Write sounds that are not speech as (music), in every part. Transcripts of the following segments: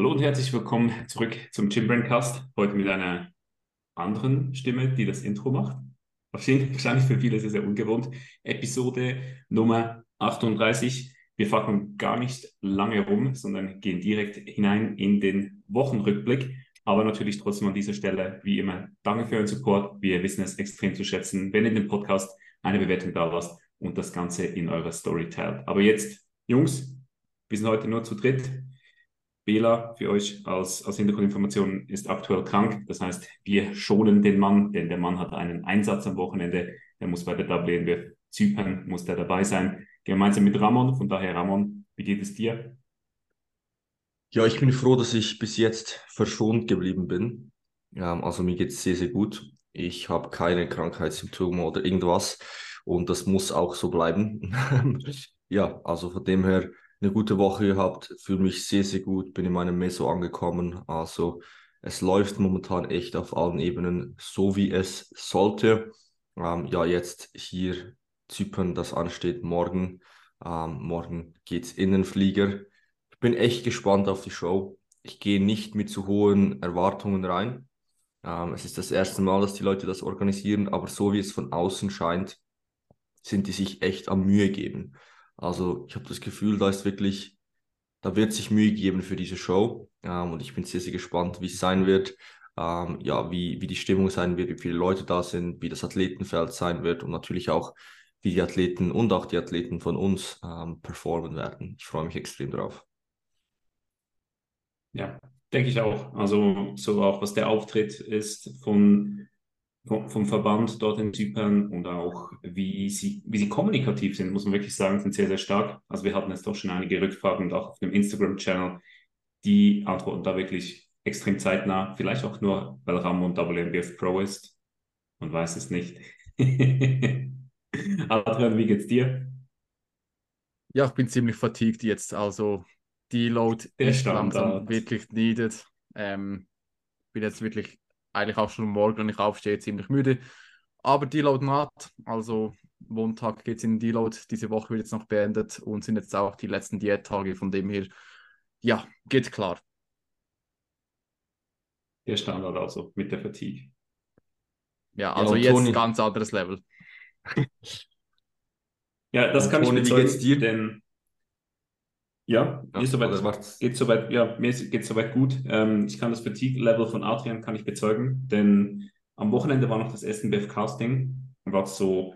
Hallo und herzlich willkommen zurück zum Gymbrandcast. Heute mit einer anderen Stimme, die das Intro macht. Wahrscheinlich für viele sehr, sehr ungewohnt. Episode Nummer 38. Wir fackeln gar nicht lange rum, sondern gehen direkt hinein in den Wochenrückblick. Aber natürlich trotzdem an dieser Stelle, wie immer, danke für euren Support. Wir wissen es extrem zu schätzen, wenn ihr den Podcast eine Bewertung da lasst und das Ganze in eurer Story teilt. Aber jetzt, Jungs, wir sind heute nur zu dritt. Bela für euch als, als Hintergrundinformation ist aktuell krank. Das heißt, wir schonen den Mann, denn der Mann hat einen Einsatz am Wochenende. Er muss bei der WNBF Zypern, muss der dabei sein. Gemeinsam mit Ramon. Von daher, Ramon, wie geht es dir? Ja, ich bin froh, dass ich bis jetzt verschont geblieben bin. Ja, also mir geht es sehr, sehr gut. Ich habe keine Krankheitssymptome oder irgendwas und das muss auch so bleiben. (laughs) ja, also von dem her eine gute Woche gehabt, fühle mich sehr, sehr gut, bin in meinem Meso angekommen. Also es läuft momentan echt auf allen Ebenen so, wie es sollte. Ähm, ja, jetzt hier Zypern, das ansteht morgen. Ähm, morgen geht's in den Flieger. Ich bin echt gespannt auf die Show. Ich gehe nicht mit zu hohen Erwartungen rein. Ähm, es ist das erste Mal, dass die Leute das organisieren, aber so wie es von außen scheint, sind die sich echt am Mühe geben. Also ich habe das Gefühl, da ist wirklich, da wird sich Mühe geben für diese Show. Ähm, und ich bin sehr, sehr gespannt, wie es sein wird. Ähm, ja, wie, wie die Stimmung sein wird, wie viele Leute da sind, wie das Athletenfeld sein wird und natürlich auch, wie die Athleten und auch die Athleten von uns ähm, performen werden. Ich freue mich extrem drauf. Ja, denke ich auch. Also so auch, was der Auftritt ist von vom, Verband dort in Zypern und auch wie sie, wie sie kommunikativ sind, muss man wirklich sagen, sind sehr, sehr stark. Also wir hatten jetzt doch schon einige Rückfragen und auch auf dem Instagram-Channel, die antworten da wirklich extrem zeitnah, vielleicht auch nur, weil Ramon WNBF Pro ist und weiß es nicht. (laughs) Adrian, wie geht's dir? Ja, ich bin ziemlich fatigued jetzt, also die Load Der ist langsam wirklich needed. Ähm, bin jetzt wirklich eigentlich auch schon morgen, wenn ich aufstehe, ziemlich müde. Aber Deload naht, also Montag geht es in Deload, diese Woche wird jetzt noch beendet und sind jetzt auch die letzten Diättage, von dem her, ja, geht klar. Der Standard also mit der Fatigue. Ja, also ja, jetzt Toni. ganz anderes Level. (laughs) ja, das kann Toni, ich bezeugen, denn ja, ja soweit, geht soweit, ja, mir geht soweit gut. Ähm, ich kann das Fatigue-Level von Adrian kann ich bezeugen, denn am Wochenende war noch das SNBF Casting, was so,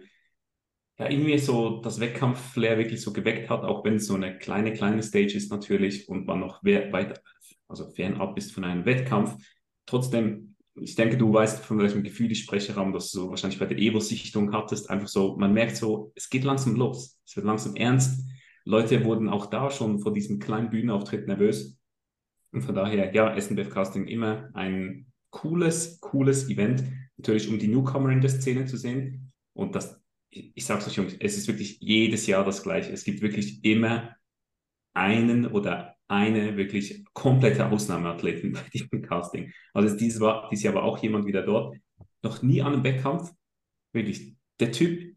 ja, irgendwie so das Wettkampf-Flair wirklich so geweckt hat, auch wenn es so eine kleine, kleine Stage ist natürlich und man noch weit, also fernab ist von einem Wettkampf. Trotzdem, ich denke, du weißt, von welchem Gefühl ich spreche, Raum, dass du so wahrscheinlich bei der Evo-Sichtung hattest, einfach so, man merkt so, es geht langsam los, es wird langsam ernst Leute wurden auch da schon vor diesem kleinen Bühnenauftritt nervös. Und von daher, ja, SNBF Casting immer ein cooles, cooles Event. Natürlich, um die Newcomer in der Szene zu sehen. Und das, ich, ich sag's euch, Jungs, es ist wirklich jedes Jahr das Gleiche. Es gibt wirklich immer einen oder eine wirklich komplette Ausnahmeathleten (laughs) bei diesem Casting. Also dieses, war, dieses Jahr war auch jemand wieder dort. Noch nie an einem Wettkampf. Wirklich, der Typ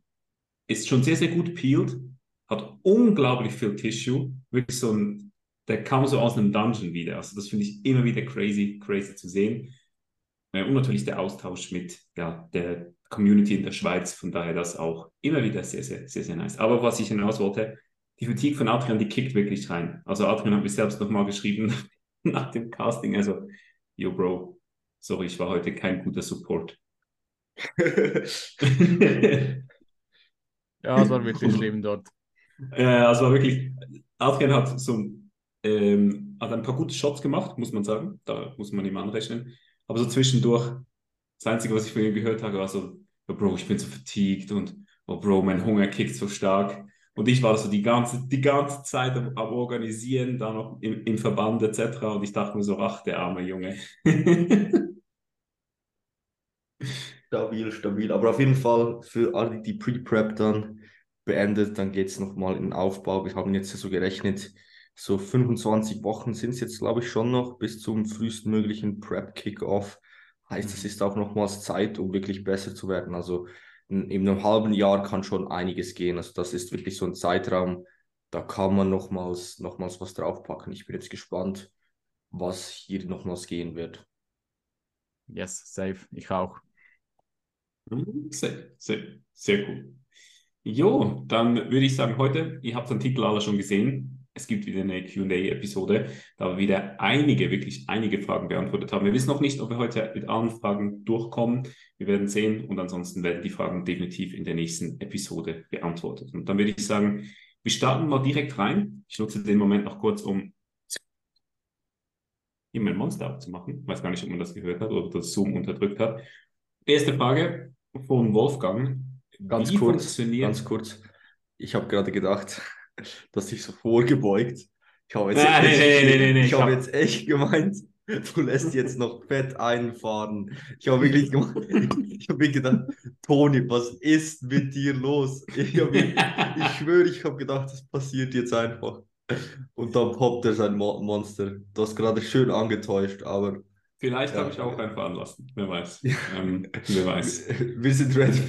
ist schon sehr, sehr gut peeled, hat unglaublich viel Tissue, wirklich so ein, der kam so aus einem Dungeon wieder. Also das finde ich immer wieder crazy, crazy zu sehen. Und natürlich der Austausch mit ja, der Community in der Schweiz, von daher das auch immer wieder sehr, sehr, sehr, sehr nice. Aber was ich hinaus wollte, die Fatigue von Adrian, die kickt wirklich rein. Also Adrian hat mir selbst nochmal geschrieben (laughs) nach dem Casting, also, yo Bro, sorry, ich war heute kein guter Support. (laughs) ja, es war wirklich (laughs) schlimm dort. Äh, also wirklich, Adrian hat so ähm, hat ein paar gute Shots gemacht, muss man sagen. Da muss man ihm anrechnen. Aber so zwischendurch, das Einzige, was ich von ihm gehört habe, war so, oh Bro, ich bin so fatigued und oh Bro, mein Hunger kickt so stark. Und ich war so die ganze, die ganze Zeit am, am Organisieren, da noch im, im Verband etc. Und ich dachte mir so, ach, der arme Junge. (laughs) stabil, stabil. Aber auf jeden Fall für alle, die Pre-Prep dann beendet, dann geht es nochmal in den Aufbau. Wir haben jetzt so gerechnet, so 25 Wochen sind es jetzt, glaube ich, schon noch bis zum frühestmöglichen Prep-Kickoff. Heißt, es mhm. ist auch nochmals Zeit, um wirklich besser zu werden. Also in, in, einem halben Jahr kann schon einiges gehen. Also das ist wirklich so ein Zeitraum, da kann man nochmals, nochmals was draufpacken. Ich bin jetzt gespannt, was hier nochmals gehen wird. Yes, safe. Ich auch. Mhm, sehr, sehr, sehr cool. Jo, dann würde ich sagen, heute, ihr habt den Titel alle schon gesehen. Es gibt wieder eine QA-Episode, da wir wieder einige, wirklich einige Fragen beantwortet haben. Wir wissen noch nicht, ob wir heute mit allen Fragen durchkommen. Wir werden sehen und ansonsten werden die Fragen definitiv in der nächsten Episode beantwortet. Und dann würde ich sagen, wir starten mal direkt rein. Ich nutze den Moment noch kurz, um hier mein Monster abzumachen. Ich weiß gar nicht, ob man das gehört hat oder das Zoom unterdrückt hat. Erste Frage von Wolfgang. Ganz Wie kurz, ganz kurz. Ich habe gerade gedacht, (laughs) dass ich so vorgebeugt. Ich habe jetzt, ah, echt, nee, nee, nee, ich hab jetzt echt gemeint, du lässt jetzt noch Fett einfahren. Ich habe wirklich gemeint, (laughs) ich habe gedacht, Toni, was ist mit dir los? Ich, hab, ich schwöre, ich habe gedacht, das passiert jetzt einfach. Und dann poppt er sein Mo Monster. Du hast gerade schön angetäuscht, aber. Vielleicht ja. habe ich auch einfahren lassen. Wer weiß. Ähm, wer weiß. (laughs) Wir sind ready.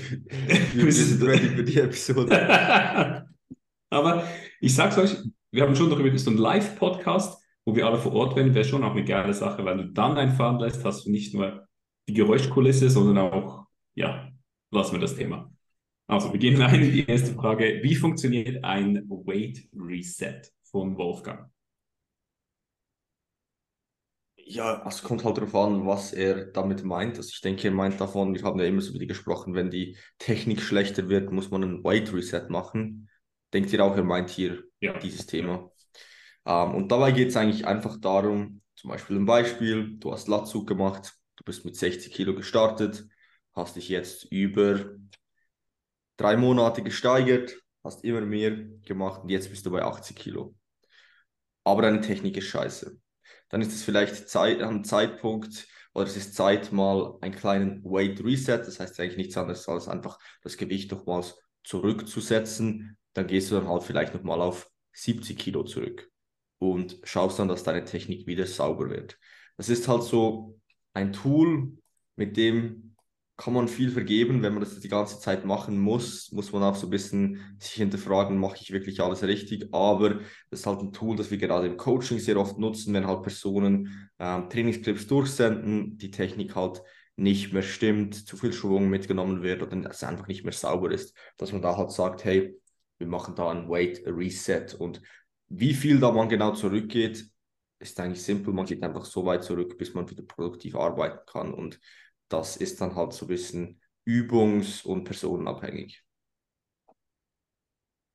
Wir, wir sind ready für die Episode. (laughs) aber ich sag's euch, wir haben schon darüber, so ein Live-Podcast, wo wir alle vor Ort werden, wäre schon auch eine geile Sache, weil du dann einfahren lässt, hast du nicht nur die Geräuschkulisse, sondern auch, ja, lassen wir das Thema. Also, wir gehen rein in die erste Frage. Wie funktioniert ein Weight Reset? von Wolfgang? Ja, also kommt halt darauf an, was er damit meint. Also ich denke, er meint davon, wir haben ja immer so über die gesprochen, wenn die Technik schlechter wird, muss man einen Weight Reset machen. Denkt ihr auch, er meint hier ja. dieses Thema. Ähm, und dabei geht es eigentlich einfach darum, zum Beispiel ein Beispiel, du hast Latzug gemacht, du bist mit 60 Kilo gestartet, hast dich jetzt über drei Monate gesteigert, hast immer mehr gemacht und jetzt bist du bei 80 Kilo aber deine Technik ist scheiße. Dann ist es vielleicht Zeit, ein Zeitpunkt oder es ist Zeit, mal einen kleinen Weight Reset, das heißt eigentlich nichts anderes als einfach das Gewicht nochmals zurückzusetzen. Dann gehst du dann halt vielleicht nochmal auf 70 Kilo zurück und schaust dann, dass deine Technik wieder sauber wird. Das ist halt so ein Tool, mit dem kann man viel vergeben, wenn man das die ganze Zeit machen muss, muss man auch so ein bisschen sich hinterfragen, mache ich wirklich alles richtig? Aber das ist halt ein Tool, das wir gerade im Coaching sehr oft nutzen, wenn halt Personen ähm, Trainingsclips durchsenden, die Technik halt nicht mehr stimmt, zu viel Schwung mitgenommen wird oder es einfach nicht mehr sauber ist, dass man da halt sagt, hey, wir machen da ein Weight Reset. Und wie viel da man genau zurückgeht, ist eigentlich simpel, man geht einfach so weit zurück, bis man wieder produktiv arbeiten kann. Und das ist dann halt so ein bisschen übungs- und personenabhängig.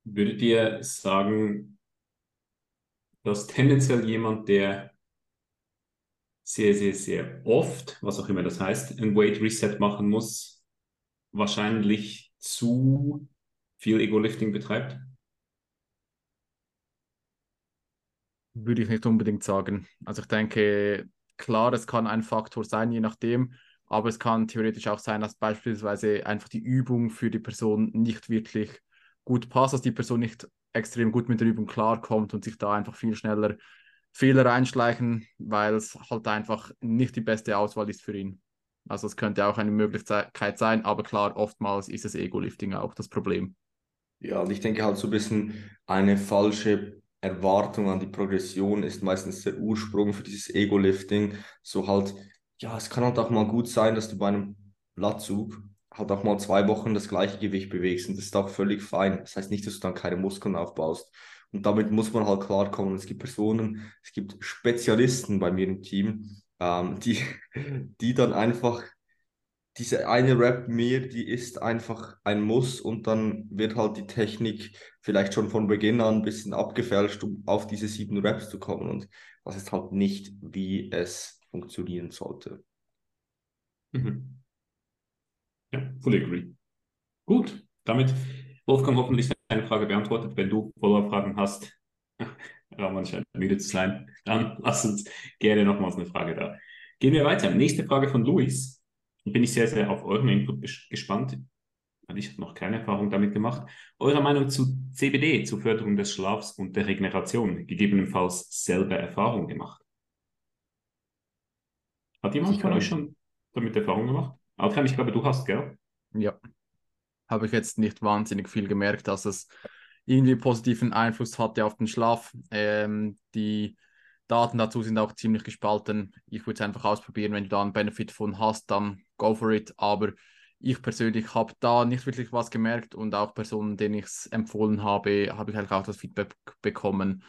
Würdet ihr sagen, dass tendenziell jemand, der sehr, sehr, sehr oft, was auch immer das heißt, ein Weight Reset machen muss, wahrscheinlich zu viel Ego-Lifting betreibt? Würde ich nicht unbedingt sagen. Also ich denke, klar, es kann ein Faktor sein, je nachdem. Aber es kann theoretisch auch sein, dass beispielsweise einfach die Übung für die Person nicht wirklich gut passt, dass die Person nicht extrem gut mit der Übung klarkommt und sich da einfach viel schneller Fehler einschleichen, weil es halt einfach nicht die beste Auswahl ist für ihn. Also es könnte auch eine Möglichkeit sein, aber klar, oftmals ist das Ego-Lifting auch das Problem. Ja, und ich denke halt so ein bisschen eine falsche Erwartung an die Progression ist meistens der Ursprung für dieses Ego-Lifting. So halt, ja, es kann halt auch mal gut sein, dass du bei einem Latzug halt auch mal zwei Wochen das gleiche Gewicht bewegst und das ist auch völlig fein. Das heißt nicht, dass du dann keine Muskeln aufbaust. Und damit muss man halt klarkommen. Es gibt Personen, es gibt Spezialisten bei mir im Team, ähm, die, (laughs) die dann einfach diese eine Rap mehr, die ist einfach ein Muss und dann wird halt die Technik vielleicht schon von Beginn an ein bisschen abgefälscht, um auf diese sieben Raps zu kommen. Und das ist halt nicht, wie es funktionieren sollte. Mhm. Ja, fully agree. Gut, damit Wolfgang hoffentlich deine Frage beantwortet. Wenn du Follow-up-Fragen hast, Ramon scheint müde zu sein, dann lass uns gerne nochmals eine Frage da. Gehen wir weiter. Nächste Frage von Luis. Bin ich sehr, sehr auf euren Input gespannt. Ich habe noch keine Erfahrung damit gemacht. Eure Meinung zu CBD, zur Förderung des Schlafs und der Regeneration, gegebenenfalls selber Erfahrung gemacht? Hat jemand von euch schon damit Erfahrung gemacht? Alkan, ich glaube, du hast, gell? Ja. Habe ich jetzt nicht wahnsinnig viel gemerkt, dass es irgendwie positiven Einfluss hatte auf den Schlaf. Ähm, die Daten dazu sind auch ziemlich gespalten. Ich würde es einfach ausprobieren. Wenn du da einen Benefit von hast, dann go for it. Aber ich persönlich habe da nicht wirklich was gemerkt und auch Personen, denen ich es empfohlen habe, habe ich eigentlich auch das Feedback bekommen,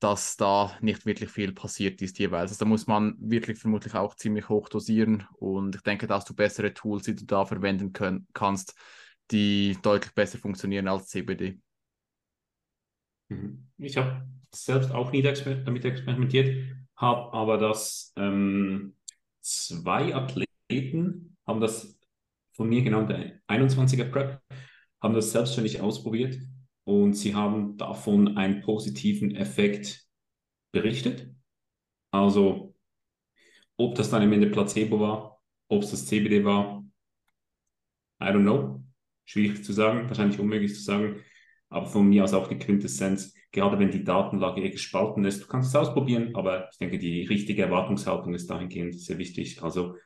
dass da nicht wirklich viel passiert ist jeweils. Also da muss man wirklich vermutlich auch ziemlich hoch dosieren und ich denke, dass du bessere Tools, die du da verwenden können, kannst, die deutlich besser funktionieren als CBD. Mhm. Ich habe selbst auch nie damit experimentiert, habe aber das ähm, zwei Athleten haben das von mir der 21er Prep, haben das selbstständig ausprobiert und sie haben davon einen positiven Effekt berichtet. Also, ob das dann am Ende Placebo war, ob es das CBD war, I don't know. Schwierig zu sagen, wahrscheinlich unmöglich zu sagen. Aber von mir aus auch die Quintessenz, gerade wenn die Datenlage eh gespalten ist, du kannst es ausprobieren, aber ich denke, die richtige Erwartungshaltung ist dahingehend sehr wichtig. Also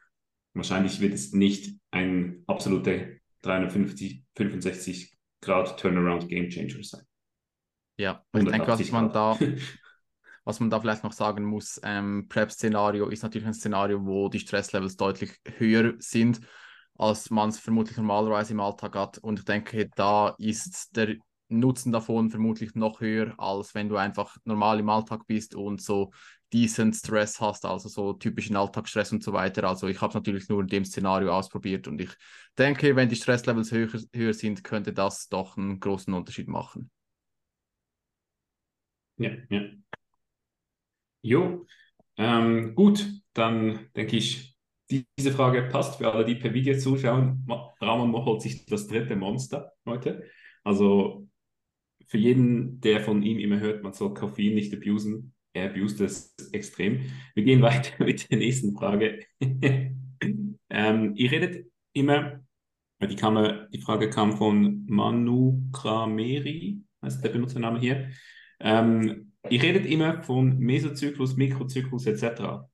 wahrscheinlich wird es nicht ein absolute 350, 65 Grad Turnaround Game Changer sein. Ja, ich denke, was man da, (laughs) was man da vielleicht noch sagen muss, ähm, Prep-Szenario ist natürlich ein Szenario, wo die Stresslevels deutlich höher sind, als man es vermutlich normalerweise im Alltag hat. Und ich denke, da ist der Nutzen davon vermutlich noch höher, als wenn du einfach normal im Alltag bist und so decent Stress hast, also so typischen Alltagsstress und so weiter. Also ich habe es natürlich nur in dem Szenario ausprobiert und ich denke, wenn die Stresslevels höher, höher sind, könnte das doch einen großen Unterschied machen. Ja, ja. Jo, ähm, gut, dann denke ich, diese Frage passt für alle, die per Video zuschauen. Ramon holt sich das dritte Monster heute. Also für jeden, der von ihm immer hört, man soll Koffein nicht abusen, er abused es extrem. Wir gehen (laughs) weiter mit der nächsten Frage. (laughs) ähm, ihr redet immer, die, kam, die Frage kam von Manu Krameri, heißt der Benutzername hier. Ähm, ihr redet immer von Mesozyklus, Mikrozyklus etc.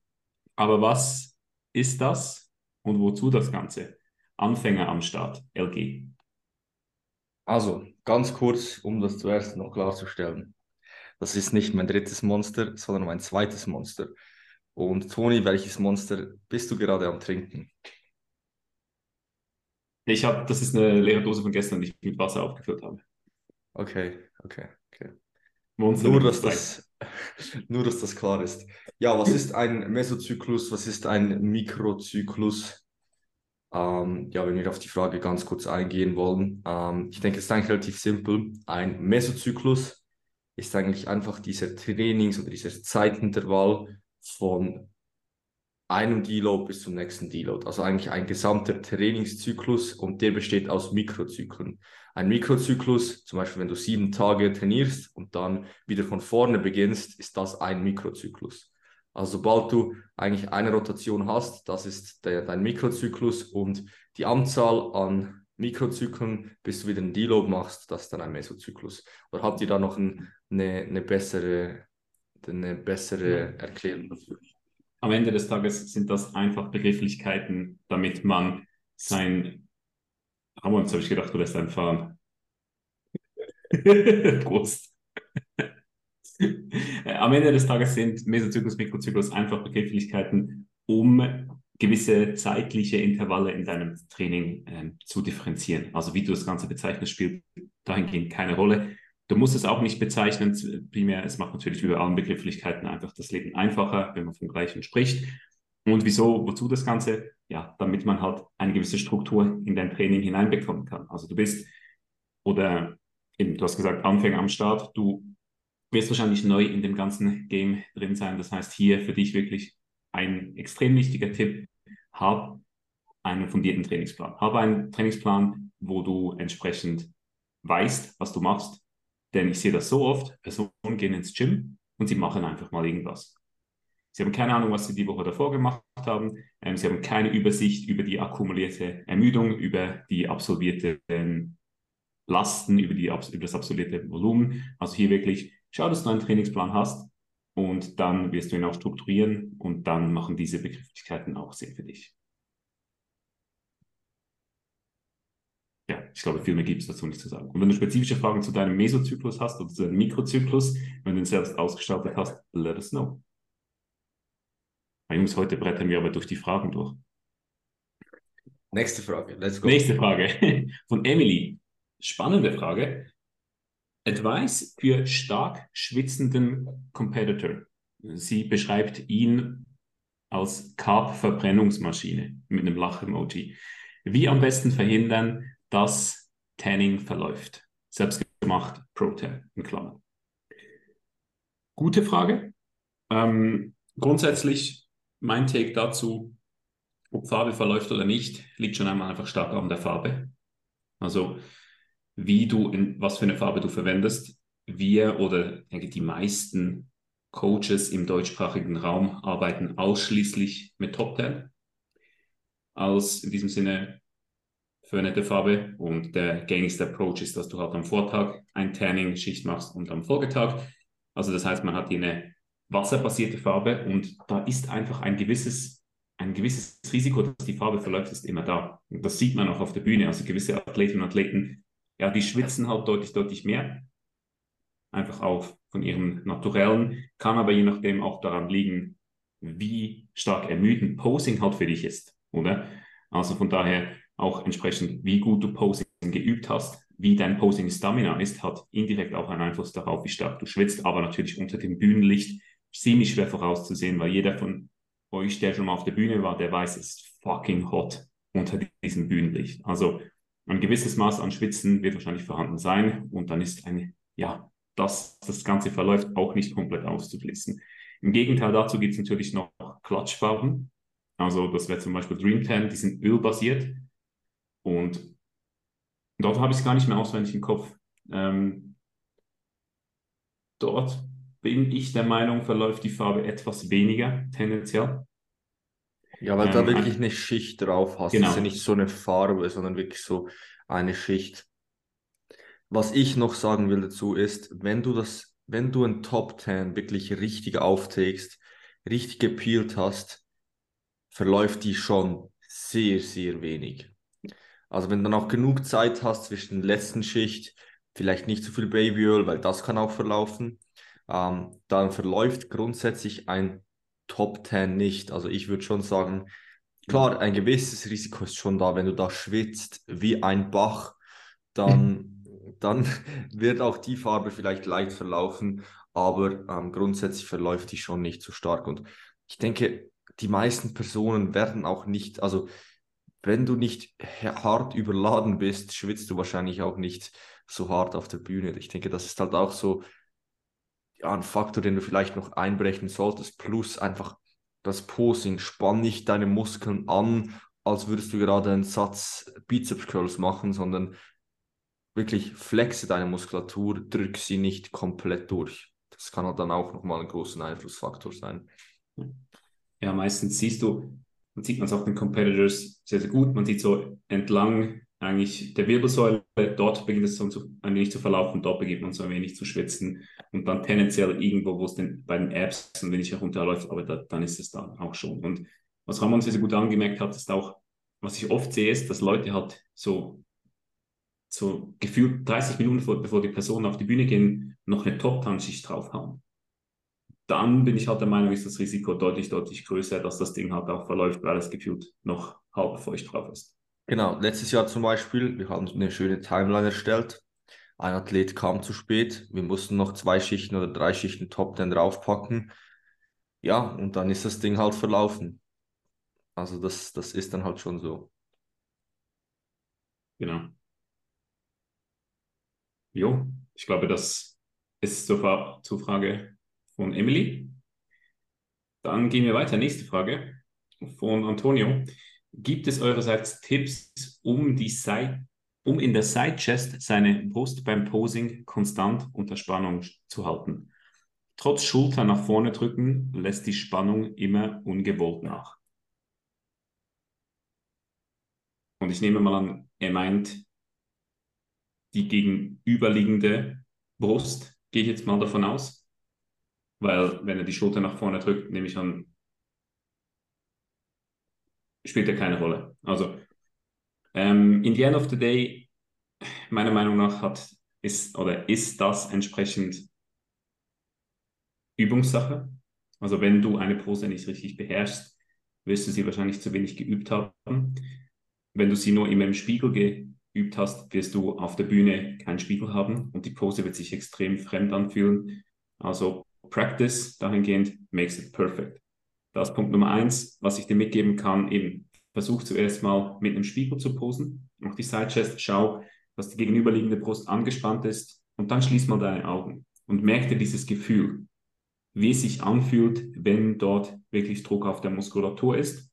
Aber was ist das und wozu das Ganze? Anfänger am Start, LG. Also, ganz kurz, um das zuerst noch klarzustellen. Das ist nicht mein drittes Monster, sondern mein zweites Monster. Und Toni, welches Monster bist du gerade am Trinken? Ich habe, das ist eine leere Dose von gestern, die ich mit Wasser aufgefüllt habe. Okay, okay, okay. Monster nur, dass das, (laughs) nur, dass das klar ist. Ja, was ist ein Mesozyklus? Was ist ein Mikrozyklus? Ähm, ja, wenn wir auf die Frage ganz kurz eingehen wollen. Ähm, ich denke, es ist eigentlich relativ simpel. Ein Mesozyklus ist eigentlich einfach dieser Trainings- oder dieser Zeitintervall von einem Deload bis zum nächsten Deload. Also eigentlich ein gesamter Trainingszyklus und der besteht aus Mikrozyklen. Ein Mikrozyklus, zum Beispiel wenn du sieben Tage trainierst und dann wieder von vorne beginnst, ist das ein Mikrozyklus. Also sobald du eigentlich eine Rotation hast, das ist der, dein Mikrozyklus und die Anzahl an Mikrozyklen, bis du wieder einen Deload machst, das ist dann ein Mesozyklus. Oder habt ihr da noch ein, eine, eine bessere, eine bessere Erklärung dafür? Am Ende des Tages sind das einfach Begrifflichkeiten, damit man sein. Aber jetzt habe ich gedacht, du lässt einen fahren. (laughs) Prost. Am Ende des Tages sind Mesozyklus, Mikrozyklus einfach Begrifflichkeiten, um gewisse zeitliche Intervalle in deinem Training äh, zu differenzieren. Also wie du das Ganze bezeichnest, spielt dahingehend keine Rolle. Du musst es auch nicht bezeichnen, primär, es macht natürlich über allen Begrifflichkeiten einfach das Leben einfacher, wenn man vom Gleichen spricht. Und wieso, wozu das Ganze? Ja, damit man halt eine gewisse Struktur in dein Training hineinbekommen kann. Also du bist, oder eben, du hast gesagt, Anfänger am Start, du wirst wahrscheinlich neu in dem ganzen Game drin sein. Das heißt, hier für dich wirklich ein extrem wichtiger Tipp, hab einen fundierten Trainingsplan. Habe einen Trainingsplan, wo du entsprechend weißt, was du machst. Denn ich sehe das so oft, Personen gehen ins Gym und sie machen einfach mal irgendwas. Sie haben keine Ahnung, was sie die Woche davor gemacht haben. Ähm, sie haben keine Übersicht über die akkumulierte Ermüdung, über die absolvierte ähm, Lasten, über, die, über das absolvierte Volumen. Also hier wirklich schau, dass du einen Trainingsplan hast und dann wirst du ihn auch strukturieren und dann machen diese Begrifflichkeiten auch Sinn für dich. Ja, ich glaube, viel mehr gibt es dazu nicht zu sagen. Und wenn du spezifische Fragen zu deinem Mesozyklus hast oder zu deinem Mikrozyklus, wenn du ihn selbst ausgestaltet hast, let us know. Jungs, heute brettern wir aber durch die Fragen durch. Nächste Frage, let's go. Nächste Frage (laughs) von Emily. Spannende Frage. Advice für stark schwitzenden Competitor. Sie beschreibt ihn als Carb-Verbrennungsmaschine mit einem Lach-Emoji. Wie am besten verhindern, dass Tanning verläuft? Selbstgemacht Pro-Tan in Klammern. Gute Frage. Ähm, grundsätzlich mein Take dazu, ob Farbe verläuft oder nicht, liegt schon einmal einfach stark an der Farbe. Also wie du, in, was für eine Farbe du verwendest. Wir oder denke die meisten Coaches im deutschsprachigen Raum arbeiten ausschließlich mit Top Ten als in diesem Sinne verwendete Farbe und der gängigste Approach ist, dass du halt am Vortag ein Tanning-Schicht machst und am Folgetag. Also das heißt, man hat hier eine wasserbasierte Farbe und da ist einfach ein gewisses, ein gewisses Risiko, dass die Farbe verläuft, ist immer da. Und das sieht man auch auf der Bühne. Also gewisse Athletinnen und Athleten, ja, die schwitzen halt deutlich, deutlich mehr. Einfach auch von ihrem Naturellen, kann aber je nachdem auch daran liegen, wie stark ermüdend Posing halt für dich ist, oder? Also von daher auch entsprechend, wie gut du Posing geübt hast, wie dein Posing Stamina ist, hat indirekt auch einen Einfluss darauf, wie stark du schwitzt, aber natürlich unter dem Bühnenlicht ziemlich schwer vorauszusehen, weil jeder von euch, der schon mal auf der Bühne war, der weiß, es ist fucking hot unter diesem Bühnenlicht. Also ein gewisses Maß an Schwitzen wird wahrscheinlich vorhanden sein und dann ist eine, ja, dass das Ganze verläuft, auch nicht komplett auszuschließen. Im Gegenteil dazu gibt es natürlich noch Klatschfarben. Also das wäre zum Beispiel Dream Tan, die sind ölbasiert und dort habe ich es gar nicht mehr auswendig im Kopf. Ähm, dort bin ich der Meinung, verläuft die Farbe etwas weniger tendenziell. Ja, weil ähm, da wirklich eine Schicht drauf hast. Genau. Das ist ja nicht so eine Farbe, sondern wirklich so eine Schicht. Was ich noch sagen will dazu ist, wenn du das, wenn du ein Top 10 wirklich richtig auftegst, richtig gepeelt hast, verläuft die schon sehr, sehr wenig. Also wenn du dann auch genug Zeit hast zwischen der letzten Schicht, vielleicht nicht zu viel Babyöl, weil das kann auch verlaufen, ähm, dann verläuft grundsätzlich ein Top 10 nicht. Also ich würde schon sagen, klar, ein gewisses Risiko ist schon da, wenn du da schwitzt wie ein Bach, dann, (laughs) dann wird auch die Farbe vielleicht leicht verlaufen, aber ähm, grundsätzlich verläuft die schon nicht so stark. Und ich denke, die meisten Personen werden auch nicht, also wenn du nicht hart überladen bist, schwitzt du wahrscheinlich auch nicht so hart auf der Bühne. Ich denke, das ist halt auch so ja, ein Faktor, den du vielleicht noch einbrechen solltest, plus einfach das Posing. Spann nicht deine Muskeln an, als würdest du gerade einen Satz Bizeps Curls machen, sondern wirklich flexe deine Muskulatur, drück sie nicht komplett durch. Das kann dann auch nochmal ein großer Einflussfaktor sein. Ja, meistens siehst du, man sieht man es auch den Competitors sehr, sehr gut. Man sieht so entlang eigentlich der Wirbelsäule, dort beginnt es so ein wenig zu verlaufen, dort beginnt man so ein wenig zu schwitzen und dann tendenziell irgendwo, wo es den, bei den Apps ein wenig herunterläuft, aber da, dann ist es dann auch schon. Und was Ramon sehr, sehr gut angemerkt hat, ist auch, was ich oft sehe, ist, dass Leute halt so, so gefühlt 30 Minuten vor, bevor die Personen auf die Bühne gehen, noch eine Top-Tan-Schicht drauf haben. Dann bin ich halt der Meinung, ist das Risiko deutlich, deutlich größer, dass das Ding halt auch verläuft, weil es gefühlt noch halb feucht drauf ist. Genau, letztes Jahr zum Beispiel, wir haben eine schöne Timeline erstellt. Ein Athlet kam zu spät, wir mussten noch zwei Schichten oder drei Schichten Top Ten draufpacken. Ja, und dann ist das Ding halt verlaufen. Also das, das ist dann halt schon so. Genau. Jo, ich glaube, das ist zur, zur Frage von Emily. Dann gehen wir weiter. Nächste Frage von Antonio. Gibt es eurerseits Tipps, um, die Side, um in der Side Chest seine Brust beim Posing konstant unter Spannung zu halten? Trotz Schulter nach vorne drücken lässt die Spannung immer ungewollt nach. Und ich nehme mal an, er meint die gegenüberliegende Brust, gehe ich jetzt mal davon aus. Weil wenn er die Schulter nach vorne drückt, nehme ich an, spielt ja keine Rolle. Also, ähm, in the end of the day, meiner Meinung nach hat, ist oder ist das entsprechend Übungssache. Also wenn du eine Pose nicht richtig beherrschst, wirst du sie wahrscheinlich zu wenig geübt haben. Wenn du sie nur immer im Spiegel geübt hast, wirst du auf der Bühne keinen Spiegel haben und die Pose wird sich extrem fremd anfühlen. Also Practice dahingehend makes it perfect. Das Punkt Nummer eins, was ich dir mitgeben kann, eben versuch zuerst mal mit einem Spiegel zu posen, mach die Side Chest, schau, dass die gegenüberliegende Brust angespannt ist und dann schließ mal deine Augen und merk dir dieses Gefühl, wie es sich anfühlt, wenn dort wirklich Druck auf der Muskulatur ist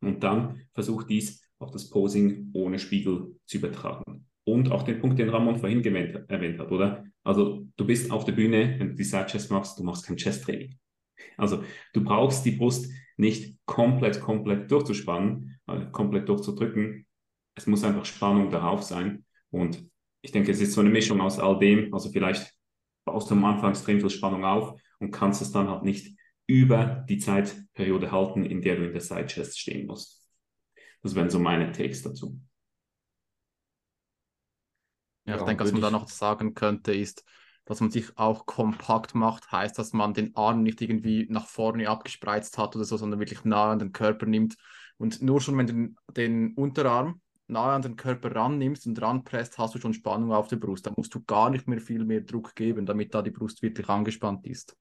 und dann versuch dies auf das Posing ohne Spiegel zu übertragen. Und auch den Punkt, den Ramon vorhin erwähnt hat, oder? Also du bist auf der Bühne, wenn du die Side Chest machst, du machst kein Chest Training. Also du brauchst die Brust nicht komplett, komplett durchzuspannen, äh, komplett durchzudrücken. Es muss einfach Spannung darauf sein. Und ich denke, es ist so eine Mischung aus all dem. Also vielleicht baust du am Anfang extrem viel Spannung auf und kannst es dann halt nicht über die Zeitperiode halten, in der du in der Side Chest stehen musst. Das wären so meine Takes dazu. Ja, ich ja, denke, was man da noch sagen könnte, ist, dass man sich auch kompakt macht, heißt, dass man den Arm nicht irgendwie nach vorne abgespreizt hat oder so, sondern wirklich nahe an den Körper nimmt. Und nur schon, wenn du den, den Unterarm nahe an den Körper rannimmst und ranpresst, hast du schon Spannung auf der Brust. Da musst du gar nicht mehr viel mehr Druck geben, damit da die Brust wirklich angespannt ist.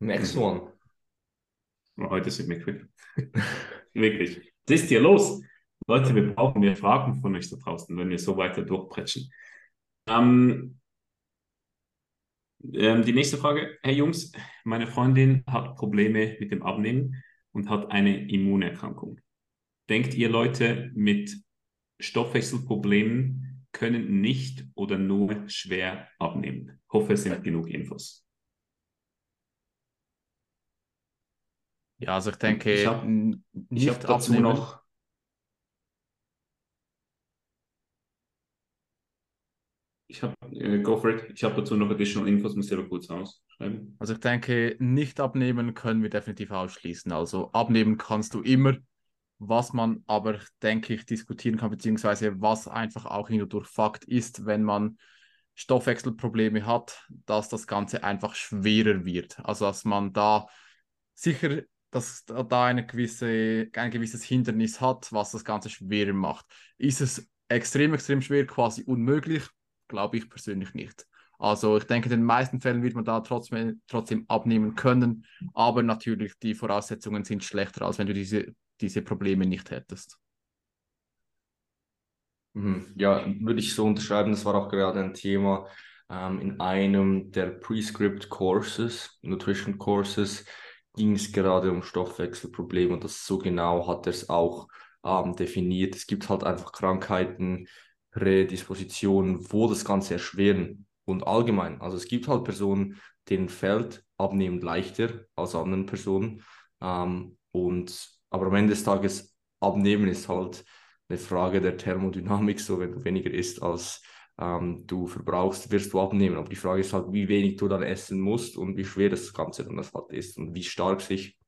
Next one. Heute sind wir quick. (laughs) Wirklich. Was ist hier los? Leute, wir brauchen mehr Fragen von euch da draußen, wenn wir so weiter durchpretschen. Ähm, ähm, die nächste Frage. Hey Jungs, meine Freundin hat Probleme mit dem Abnehmen und hat eine Immunerkrankung. Denkt ihr Leute mit Stoffwechselproblemen können nicht oder nur schwer abnehmen? Hoffe, es sind genug Infos. Ja, also ich denke, ich habe hab dazu noch Ich habe, äh, go for it. Ich habe dazu noch additional Infos, muss ich aber kurz ausschreiben. Also ich denke, nicht abnehmen können wir definitiv ausschließen. Also abnehmen kannst du immer. Was man aber, denke ich, diskutieren kann, beziehungsweise was einfach auch nur durch Fakt ist, wenn man Stoffwechselprobleme hat, dass das Ganze einfach schwerer wird. Also dass man da sicher, dass da eine gewisse, ein gewisses Hindernis hat, was das Ganze schwerer macht. Ist es extrem, extrem schwer, quasi unmöglich? Glaube ich persönlich nicht. Also ich denke, in den meisten Fällen wird man da trotzdem, trotzdem abnehmen können, aber natürlich die Voraussetzungen sind schlechter, als wenn du diese, diese Probleme nicht hättest. Mhm. Ja, würde ich so unterschreiben. Das war auch gerade ein Thema ähm, in einem der Prescript Courses, Nutrition Courses, ging es gerade um Stoffwechselprobleme und das so genau hat er es auch ähm, definiert. Es gibt halt einfach Krankheiten, Prädispositionen, wo das Ganze erschweren und allgemein. Also es gibt halt Personen, denen fällt abnehmend leichter als anderen Personen. Ähm, und aber am Ende des Tages abnehmen ist halt eine Frage der Thermodynamik. So, wenn du weniger isst als ähm, du verbrauchst, wirst du abnehmen. Aber die Frage ist halt, wie wenig du dann essen musst und wie schwer das Ganze dann das halt ist und wie stark sich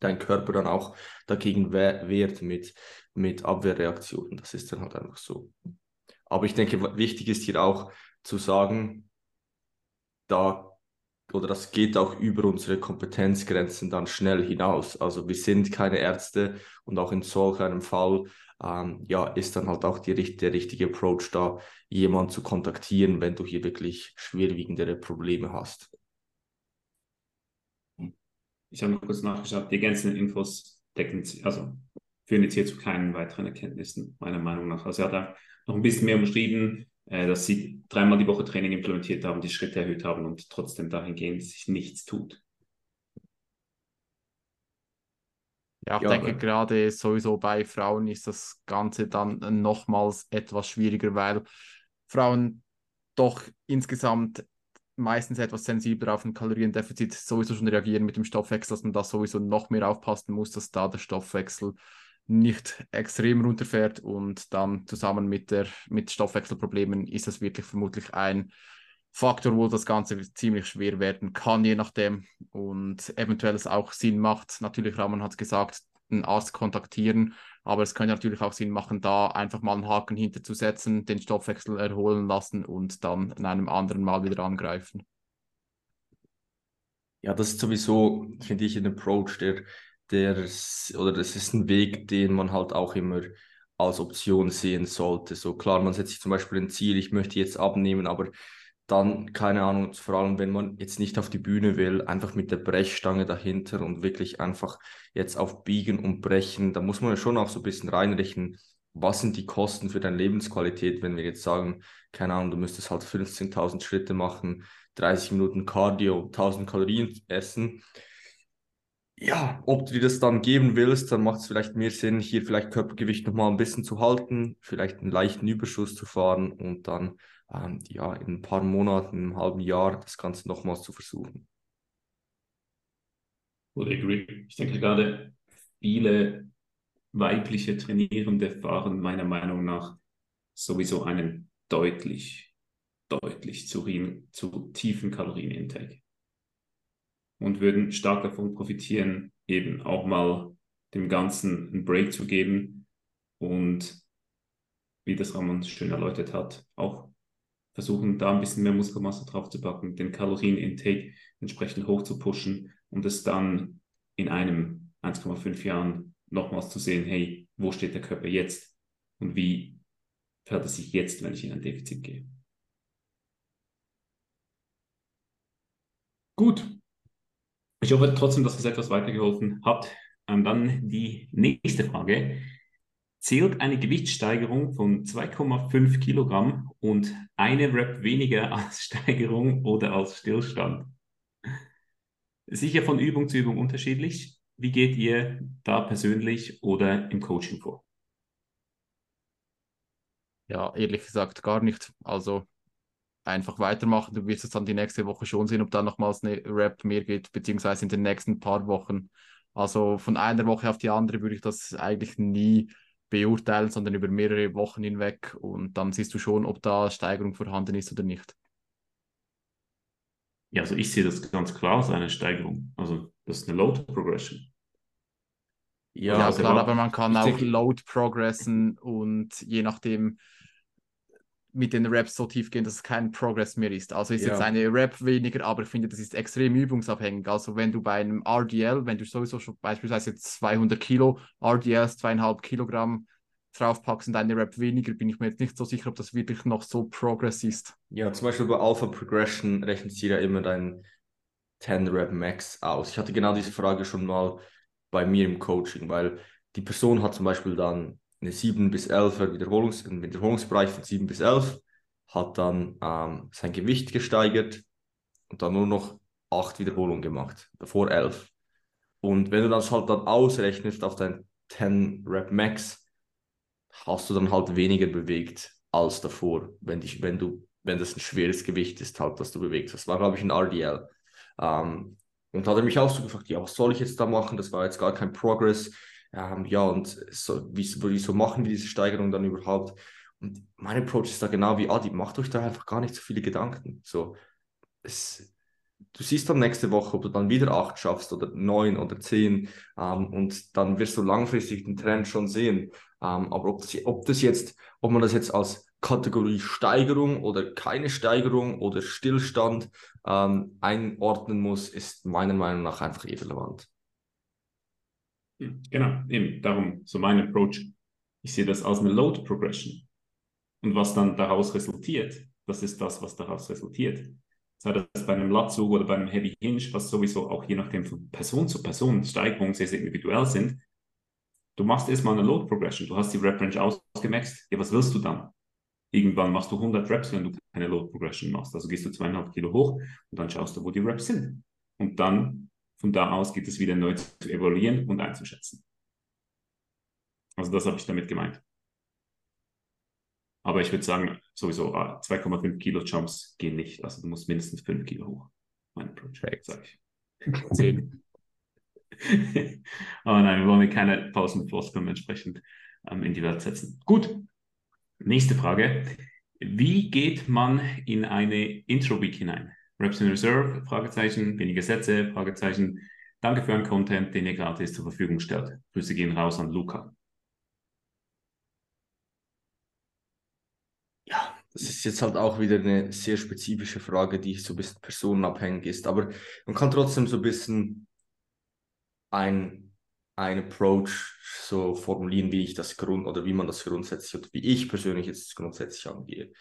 dein Körper dann auch dagegen wehrt mit, mit Abwehrreaktionen. Das ist dann halt einfach so. Aber ich denke, wichtig ist hier auch zu sagen, da oder das geht auch über unsere Kompetenzgrenzen dann schnell hinaus. Also wir sind keine Ärzte und auch in solch einem Fall ähm, ja, ist dann halt auch die, der richtige Approach da, jemanden zu kontaktieren, wenn du hier wirklich schwerwiegendere Probleme hast. Ich habe noch kurz nachgeschaut, die ganzen Infos decken, also führen jetzt hier zu keinen weiteren Erkenntnissen, meiner Meinung nach. Also er hat noch ein bisschen mehr umschrieben, äh, dass sie dreimal die Woche Training implementiert haben, die Schritte erhöht haben und trotzdem dahingehend sich nichts tut. Ja, ich ja, denke gerade sowieso bei Frauen ist das Ganze dann nochmals etwas schwieriger, weil Frauen doch insgesamt meistens etwas sensibler auf ein Kaloriendefizit sowieso schon reagieren mit dem Stoffwechsel, dass man da sowieso noch mehr aufpassen muss, dass da der Stoffwechsel nicht extrem runterfährt und dann zusammen mit, der, mit Stoffwechselproblemen ist das wirklich vermutlich ein Faktor, wo das Ganze ziemlich schwer werden kann, je nachdem. Und eventuell es auch Sinn macht. Natürlich, Ramon hat gesagt, einen Arzt kontaktieren. Aber es könnte natürlich auch Sinn machen, da einfach mal einen Haken hinterzusetzen, den Stoffwechsel erholen lassen und dann in einem anderen Mal wieder angreifen. Ja, das ist sowieso, finde ich, ein Approach, der, der, oder das ist ein Weg, den man halt auch immer als Option sehen sollte. So klar, man setzt sich zum Beispiel ein Ziel, ich möchte jetzt abnehmen, aber dann, keine Ahnung, vor allem wenn man jetzt nicht auf die Bühne will, einfach mit der Brechstange dahinter und wirklich einfach jetzt auf Biegen und Brechen, da muss man ja schon auch so ein bisschen reinrechnen, was sind die Kosten für deine Lebensqualität, wenn wir jetzt sagen, keine Ahnung, du müsstest halt 15.000 Schritte machen, 30 Minuten Cardio, 1000 Kalorien essen. Ja, ob du dir das dann geben willst, dann macht es vielleicht mehr Sinn, hier vielleicht Körpergewicht nochmal ein bisschen zu halten, vielleicht einen leichten Überschuss zu fahren und dann ähm, ja, in ein paar Monaten, einem halben Jahr das Ganze nochmals zu versuchen. Ich denke gerade, viele weibliche Trainierende fahren meiner Meinung nach sowieso einen deutlich, deutlich zu, zu tiefen Kalorienintake und würden stark davon profitieren, eben auch mal dem Ganzen einen Break zu geben und wie das Ramon schön erläutert hat, auch versuchen, da ein bisschen mehr Muskelmasse drauf zu packen, den Kalorienintake entsprechend hoch zu pushen und es dann in einem 1,5 Jahren nochmals zu sehen, hey, wo steht der Körper jetzt und wie verhält es sich jetzt, wenn ich in ein Defizit gehe. Gut. Ich hoffe trotzdem, dass es etwas weitergeholfen hat. Ähm, dann die nächste Frage zählt eine Gewichtssteigerung von 2,5 Kilogramm und eine Rep weniger (laughs) als Steigerung oder als Stillstand. Sicher von Übung zu Übung unterschiedlich. Wie geht ihr da persönlich oder im Coaching vor? Ja, ehrlich gesagt gar nicht. Also einfach weitermachen. Du wirst es dann die nächste Woche schon sehen, ob da nochmals eine Rap mehr geht, beziehungsweise in den nächsten paar Wochen. Also von einer Woche auf die andere würde ich das eigentlich nie beurteilen, sondern über mehrere Wochen hinweg und dann siehst du schon, ob da Steigerung vorhanden ist oder nicht. Ja, also ich sehe das ganz klar als eine Steigerung. Also das ist eine Load Progression. Ja, ja klar, aber man kann auch Load progressen und je nachdem, mit den Raps so tief gehen, dass es kein Progress mehr ist. Also ist ja. jetzt eine Rap weniger, aber ich finde, das ist extrem übungsabhängig. Also wenn du bei einem RDL, wenn du sowieso schon beispielsweise 200 Kilo RDLs, zweieinhalb Kilogramm draufpackst und eine Rap weniger, bin ich mir jetzt nicht so sicher, ob das wirklich noch so Progress ist. Ja, zum Beispiel bei Alpha Progression rechnet sie ja immer dein 10 Rap Max aus. Ich hatte genau diese Frage schon mal bei mir im Coaching, weil die Person hat zum Beispiel dann eine 7 bis 11er Wiederholungs Wiederholungsbereich von 7 bis 11, hat dann ähm, sein Gewicht gesteigert und dann nur noch 8 Wiederholungen gemacht, davor 11. Und wenn du das halt dann ausrechnest auf dein 10 Rep Max, hast du dann halt weniger bewegt als davor, wenn, dich, wenn, du, wenn das ein schweres Gewicht ist, halt, das du bewegst. Das war, glaube ich, ein RDL. Ähm, und hat er mich auch so gefragt, ja, was soll ich jetzt da machen? Das war jetzt gar kein Progress. Ähm, ja, und so, wie, wieso machen wir diese Steigerung dann überhaupt? Und mein Approach ist da genau wie Adi, macht euch da einfach gar nicht so viele Gedanken. So, es, du siehst dann nächste Woche, ob du dann wieder acht schaffst oder neun oder zehn ähm, und dann wirst du langfristig den Trend schon sehen. Ähm, aber ob das, ob das jetzt, ob man das jetzt als Kategorie Steigerung oder keine Steigerung oder Stillstand ähm, einordnen muss, ist meiner Meinung nach einfach irrelevant. Genau, eben darum so mein Approach. Ich sehe das als eine Load Progression. Und was dann daraus resultiert, das ist das, was daraus resultiert. Sei das bei einem Latzug oder bei einem Heavy Hinge, was sowieso auch je nachdem von Person zu Person Steigerungen sehr, sehr individuell sind. Du machst erstmal eine Load Progression. Du hast die Rep Range ausgemaxt. Ja, was willst du dann? Irgendwann machst du 100 Reps, wenn du keine Load Progression machst. Also gehst du zweieinhalb Kilo hoch und dann schaust du, wo die Reps sind. Und dann von da aus geht es wieder neu zu evaluieren und einzuschätzen. Also das habe ich damit gemeint. Aber ich würde sagen, sowieso 2,5 ah, Kilo Jumps gehen nicht. Also du musst mindestens 5 Kilo hoch. Mein Projekt, sage ich. 10. (laughs) Aber nein, wir wollen keine Pausenfloskeln entsprechend ähm, in die Welt setzen. Gut, nächste Frage. Wie geht man in eine Intro-Week hinein? Reps in Reserve, Fragezeichen, weniger Sätze, Fragezeichen. Danke für euren Content, den ihr gratis zur Verfügung stellt. Grüße gehen raus an Luca. Ja, das ist jetzt halt auch wieder eine sehr spezifische Frage, die so ein bisschen personenabhängig ist. Aber man kann trotzdem so ein bisschen ein, ein Approach so formulieren, wie ich das Grund oder wie man das grundsätzlich oder wie ich persönlich jetzt grundsätzlich angehe.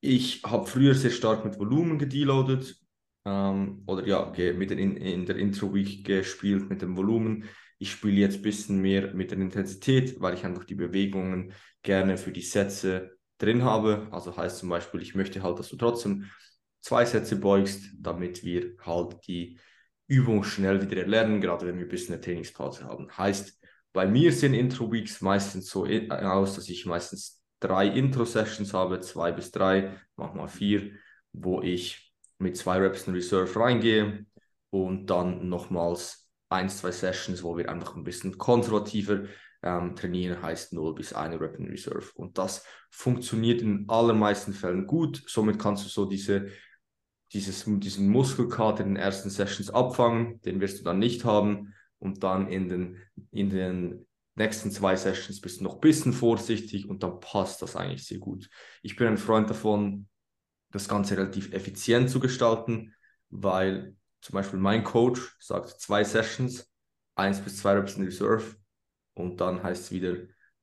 Ich habe früher sehr stark mit Volumen gedeloadet ähm, oder ja, mit in, in der Intro-Week gespielt mit dem Volumen. Ich spiele jetzt ein bisschen mehr mit der Intensität, weil ich einfach die Bewegungen gerne für die Sätze drin habe. Also heißt zum Beispiel, ich möchte halt, dass du trotzdem zwei Sätze beugst, damit wir halt die Übung schnell wieder erlernen, gerade wenn wir ein bisschen eine Trainingspause haben. Heißt, bei mir sehen Intro-Weeks meistens so aus, dass ich meistens drei Intro-Sessions habe, zwei bis drei, manchmal vier, wo ich mit zwei Reps in Reserve reingehe und dann nochmals ein, zwei Sessions, wo wir einfach ein bisschen konservativer ähm, trainieren, heißt 0 bis 1 Rep in Reserve. Und das funktioniert in allermeisten Fällen gut. Somit kannst du so diese, dieses, diesen Muskelkater in den ersten Sessions abfangen, den wirst du dann nicht haben. Und dann in den, in den nächsten zwei Sessions bist du noch ein bisschen vorsichtig und dann passt das eigentlich sehr gut. Ich bin ein Freund davon, das Ganze relativ effizient zu gestalten, weil zum Beispiel mein Coach sagt zwei Sessions, eins bis zwei Reps in Reserve und dann heißt es wieder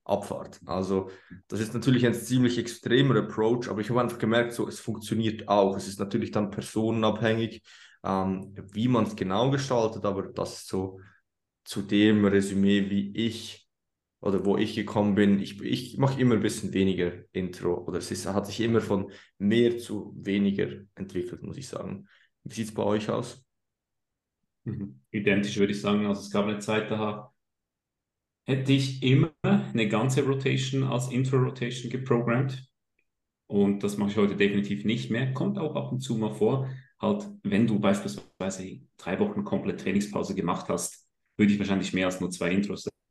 Abfahrt. Also das ist natürlich ein ziemlich extremer Approach, aber ich habe einfach gemerkt, so es funktioniert auch. Es ist natürlich dann personenabhängig, ähm, wie man es genau gestaltet, aber das ist so zu dem Resümee, wie ich oder wo ich gekommen bin. Ich, ich mache immer ein bisschen weniger Intro oder es ist, hat sich immer von mehr zu weniger entwickelt, muss ich sagen. Wie sieht es bei euch aus? Mhm. Identisch würde ich sagen. Also es gab eine Zeit, da hätte ich immer eine ganze Rotation als Intro-Rotation geprogrammt. Und das mache ich heute definitiv nicht mehr. Kommt auch ab und zu mal vor. Halt, wenn du beispielsweise drei Wochen komplett Trainingspause gemacht hast, würde ich wahrscheinlich mehr als nur zwei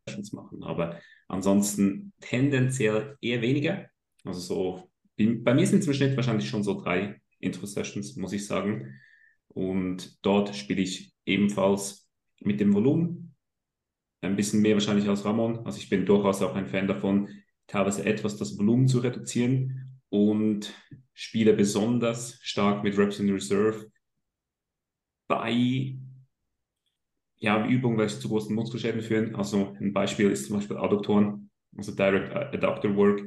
Intro-Sessions machen. Aber ansonsten tendenziell eher weniger. Also so, bei mir sind es im Schnitt wahrscheinlich schon so drei Intro-Sessions, muss ich sagen. Und dort spiele ich ebenfalls mit dem Volumen ein bisschen mehr wahrscheinlich als Ramon. Also ich bin durchaus auch ein Fan davon, teilweise etwas das Volumen zu reduzieren und spiele besonders stark mit Reps in Reserve bei ja, Übungen, welche zu großen Muskelschäden führen. Also ein Beispiel ist zum Beispiel Adduktoren, also Direct Adductor Work.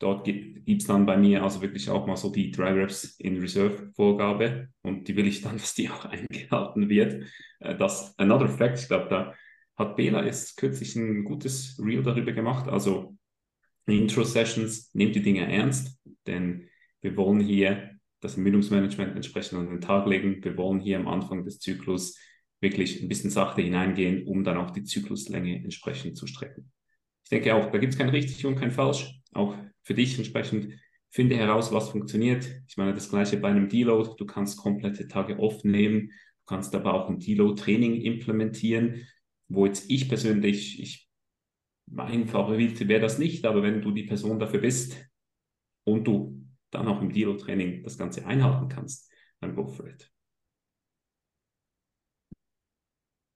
Dort gibt es dann bei mir also wirklich auch mal so die Dry Reps in Reserve Vorgabe und die will ich dann, (laughs) dass die auch eingehalten wird. Äh, das another fact, ich glaube, da hat Bela jetzt kürzlich ein gutes Reel darüber gemacht. Also Intro-Sessions, nehmt die Dinge ernst, denn wir wollen hier das Ermüdungsmanagement entsprechend an den Tag legen. Wir wollen hier am Anfang des Zyklus wirklich ein bisschen sachte hineingehen, um dann auch die Zykluslänge entsprechend zu strecken. Ich denke auch, da gibt es kein richtig und kein falsch. Auch für dich entsprechend finde heraus, was funktioniert. Ich meine, das gleiche bei einem Deload. Du kannst komplette Tage off nehmen. Du kannst aber auch ein Deload-Training implementieren wo jetzt ich persönlich, ich, mein Favorit wäre das nicht, aber wenn du die Person dafür bist und du dann auch im Dilo-Training das Ganze einhalten kannst, dann go for it.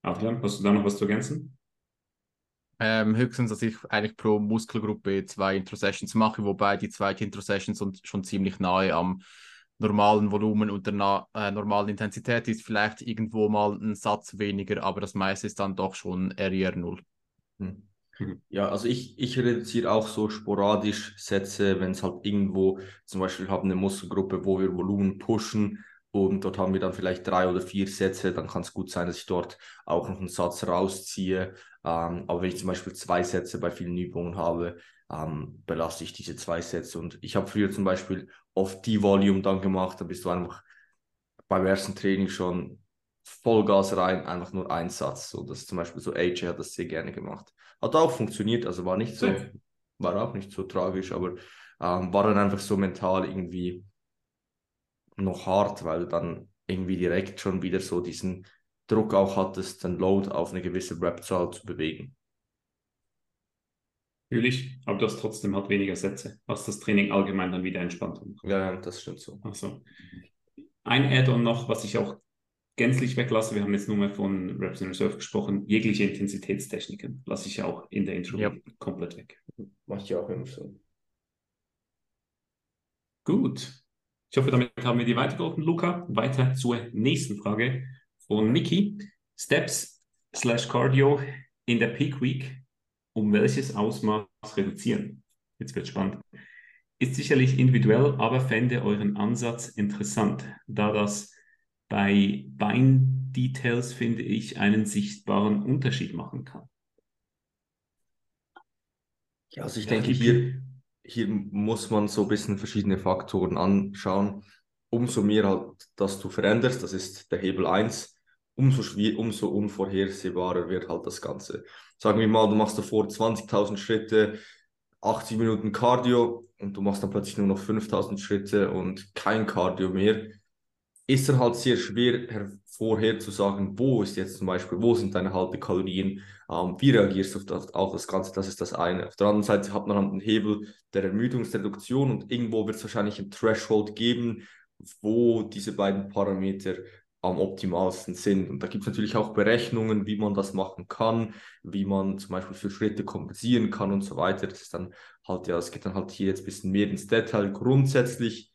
Adrian, hast du da noch was zu ergänzen? Ähm, höchstens, dass ich eigentlich pro Muskelgruppe zwei Intro-Sessions mache, wobei die zweite Intro-Session schon ziemlich nahe am normalen Volumen und der äh, normalen Intensität ist vielleicht irgendwo mal ein Satz weniger, aber das meiste ist dann doch schon RIR 0. Hm. Ja, also ich, ich reduziere auch so sporadisch Sätze, wenn es halt irgendwo, zum Beispiel haben eine Muskelgruppe, wo wir Volumen pushen und dort haben wir dann vielleicht drei oder vier Sätze, dann kann es gut sein, dass ich dort auch noch einen Satz rausziehe. Ähm, aber wenn ich zum Beispiel zwei Sätze bei vielen Übungen habe, ähm, belasse ich diese zwei Sätze. Und ich habe früher zum Beispiel oft die Volume dann gemacht, da bist du einfach beim ersten Training schon Vollgas rein, einfach nur ein Satz. So, das ist zum Beispiel so AJ hat das sehr gerne gemacht. Hat auch funktioniert, also war nicht so, war auch nicht so tragisch, aber ähm, war dann einfach so mental irgendwie noch hart, weil du dann irgendwie direkt schon wieder so diesen Druck auch hattest, den Load auf eine gewisse Rep-Zahl zu bewegen. Natürlich, aber du hast trotzdem halt weniger Sätze, was das Training allgemein dann wieder entspannt macht. Ja, das stimmt so. Also, ein Add-on noch, was ich auch gänzlich weglasse, wir haben jetzt nur mal von Reps in Reserve gesprochen, jegliche Intensitätstechniken lasse ich auch in der Intro ja. komplett weg. Mach ich auch immer so. Gut. Ich hoffe, damit haben wir dir weitergeholfen, Luca. Weiter zur nächsten Frage von Niki. Steps slash Cardio in der Peak Week, um welches Ausmaß reduzieren? Jetzt wird spannend. Ist sicherlich individuell, aber fände euren Ansatz interessant, da das bei Bein-Details, finde ich, einen sichtbaren Unterschied machen kann. Ja, also ich ja, denke, hier, hier muss man so ein bisschen verschiedene Faktoren anschauen. Umso mehr halt, dass du veränderst, das ist der Hebel 1, umso, umso unvorhersehbarer wird halt das Ganze. Sagen wir mal, du machst davor 20.000 Schritte, 80 Minuten Cardio und du machst dann plötzlich nur noch 5000 Schritte und kein Cardio mehr ist dann halt sehr schwer vorherzusagen, wo ist jetzt zum Beispiel, wo sind deine Haltekalorien, ähm, wie reagierst du auf das, auf das Ganze, das ist das eine. Auf der anderen Seite hat man halt einen Hebel der Ermüdungsreduktion und irgendwo wird es wahrscheinlich ein Threshold geben, wo diese beiden Parameter am optimalsten sind. Und da gibt es natürlich auch Berechnungen, wie man das machen kann, wie man zum Beispiel für Schritte kompensieren kann und so weiter. Das ist dann halt, ja, es geht dann halt hier jetzt ein bisschen mehr ins Detail. Grundsätzlich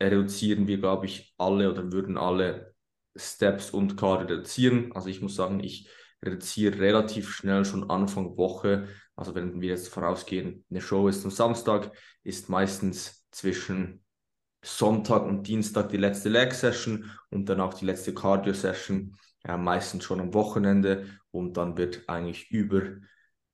reduzieren wir, glaube ich, alle oder würden alle Steps und K reduzieren. Also ich muss sagen, ich reduziere relativ schnell schon Anfang Woche. Also wenn wir jetzt vorausgehen, eine Show ist am Samstag, ist meistens zwischen Sonntag und Dienstag die letzte Leg-Session und dann auch die letzte Cardio-Session, ja, meistens schon am Wochenende und dann wird eigentlich über,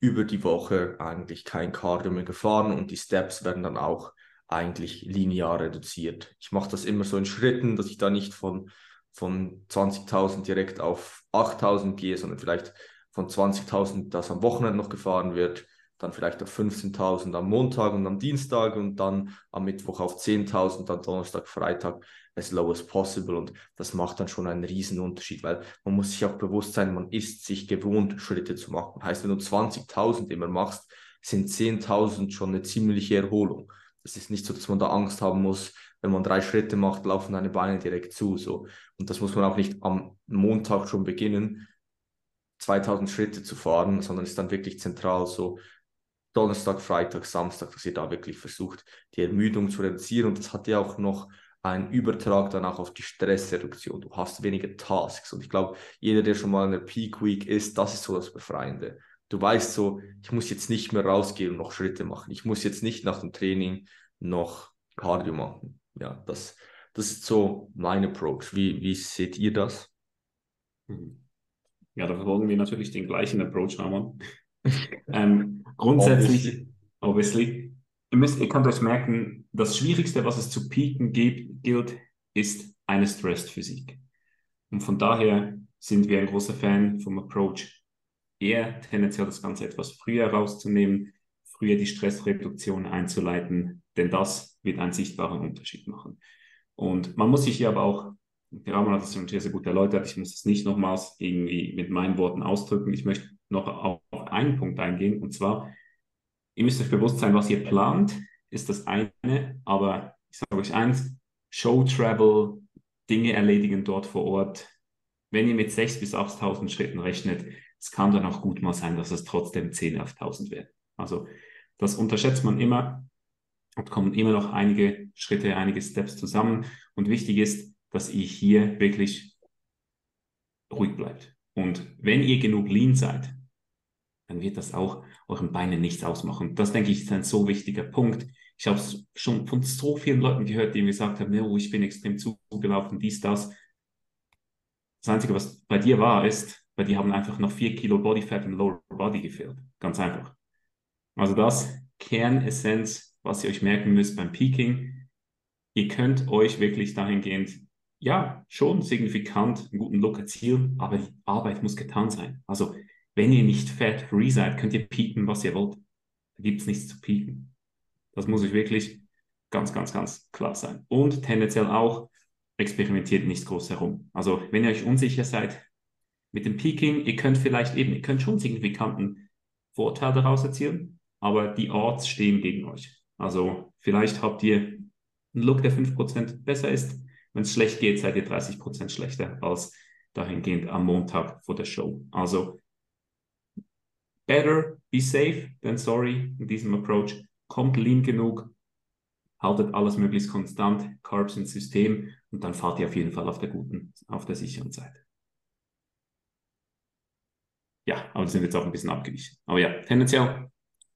über die Woche eigentlich kein Cardio mehr gefahren und die Steps werden dann auch eigentlich linear reduziert. Ich mache das immer so in Schritten, dass ich da nicht von, von 20.000 direkt auf 8.000 gehe, sondern vielleicht von 20.000, das am Wochenende noch gefahren wird, dann vielleicht auf 15.000 am Montag und am Dienstag und dann am Mittwoch auf 10.000, dann Donnerstag, Freitag as low as possible und das macht dann schon einen riesen Unterschied, weil man muss sich auch bewusst sein, man ist sich gewohnt, Schritte zu machen. Heißt, wenn du 20.000 immer machst, sind 10.000 schon eine ziemliche Erholung. Es ist nicht so, dass man da Angst haben muss, wenn man drei Schritte macht, laufen deine Beine direkt zu. So. Und das muss man auch nicht am Montag schon beginnen, 2000 Schritte zu fahren, sondern ist dann wirklich zentral so Donnerstag, Freitag, Samstag, dass ihr da wirklich versucht, die Ermüdung zu reduzieren. Und das hat ja auch noch einen Übertrag dann auch auf die Stressreduktion. Du hast weniger Tasks. Und ich glaube, jeder, der schon mal in der Peak Week ist, das ist so das Befreiende du weißt so, ich muss jetzt nicht mehr rausgehen und noch Schritte machen. Ich muss jetzt nicht nach dem Training noch Cardio machen. Ja, das, das ist so mein Approach. Wie, wie seht ihr das? Ja, da verfolgen wir natürlich den gleichen Approach, Ramon. (laughs) ähm, grundsätzlich, obviously, obviously ihr, müsst, ihr könnt euch merken, das Schwierigste, was es zu peaken gibt, gilt, ist eine Stressed Physik. Und von daher sind wir ein großer Fan vom Approach eher tendenziell das Ganze etwas früher rauszunehmen, früher die Stressreduktion einzuleiten, denn das wird einen sichtbaren Unterschied machen. Und man muss sich hier aber auch, der Ramon hat das schon sehr, sehr gut erläutert, ich muss es nicht nochmals irgendwie mit meinen Worten ausdrücken. Ich möchte noch auf einen Punkt eingehen, und zwar, ihr müsst euch bewusst sein, was ihr plant, ist das eine, aber ich sage euch eins, Show Travel, Dinge erledigen dort vor Ort. Wenn ihr mit 6.000 bis 8.000 Schritten rechnet, es kann dann auch gut mal sein, dass es trotzdem 10 auf 1000 wird. Also das unterschätzt man immer und kommen immer noch einige Schritte, einige Steps zusammen. Und wichtig ist, dass ihr hier wirklich ruhig bleibt. Und wenn ihr genug lean seid, dann wird das auch euren Beinen nichts ausmachen. Das, denke ich, ist ein so wichtiger Punkt. Ich habe es schon von so vielen Leuten gehört, die mir gesagt haben, oh, ich bin extrem zugelaufen, dies, das. Das Einzige, was bei dir war, ist, weil die haben einfach noch 4 Kilo Bodyfat im Lower Body gefehlt. Ganz einfach. Also das Kernessenz, was ihr euch merken müsst beim Peaking. Ihr könnt euch wirklich dahingehend, ja, schon signifikant einen guten Look erzielen, aber die Arbeit muss getan sein. Also wenn ihr nicht fat-free seid, könnt ihr peaken, was ihr wollt. Da gibt es nichts zu peaken. Das muss euch wirklich ganz, ganz, ganz klar sein. Und tendenziell auch, experimentiert nicht groß herum. Also wenn ihr euch unsicher seid, mit dem Peaking, ihr könnt vielleicht eben, ihr könnt schon signifikanten Vorteil daraus erzielen, aber die Orts stehen gegen euch. Also vielleicht habt ihr einen Look, der 5% besser ist, Wenn es schlecht geht, seid ihr 30 Prozent schlechter als dahingehend am Montag vor der Show. Also better be safe than sorry in diesem Approach. Kommt lean genug, haltet alles möglichst konstant, Carbs ins System und dann fahrt ihr auf jeden Fall auf der guten, auf der sicheren Seite. Ja, aber sind jetzt auch ein bisschen abgewichen. Aber ja, tendenziell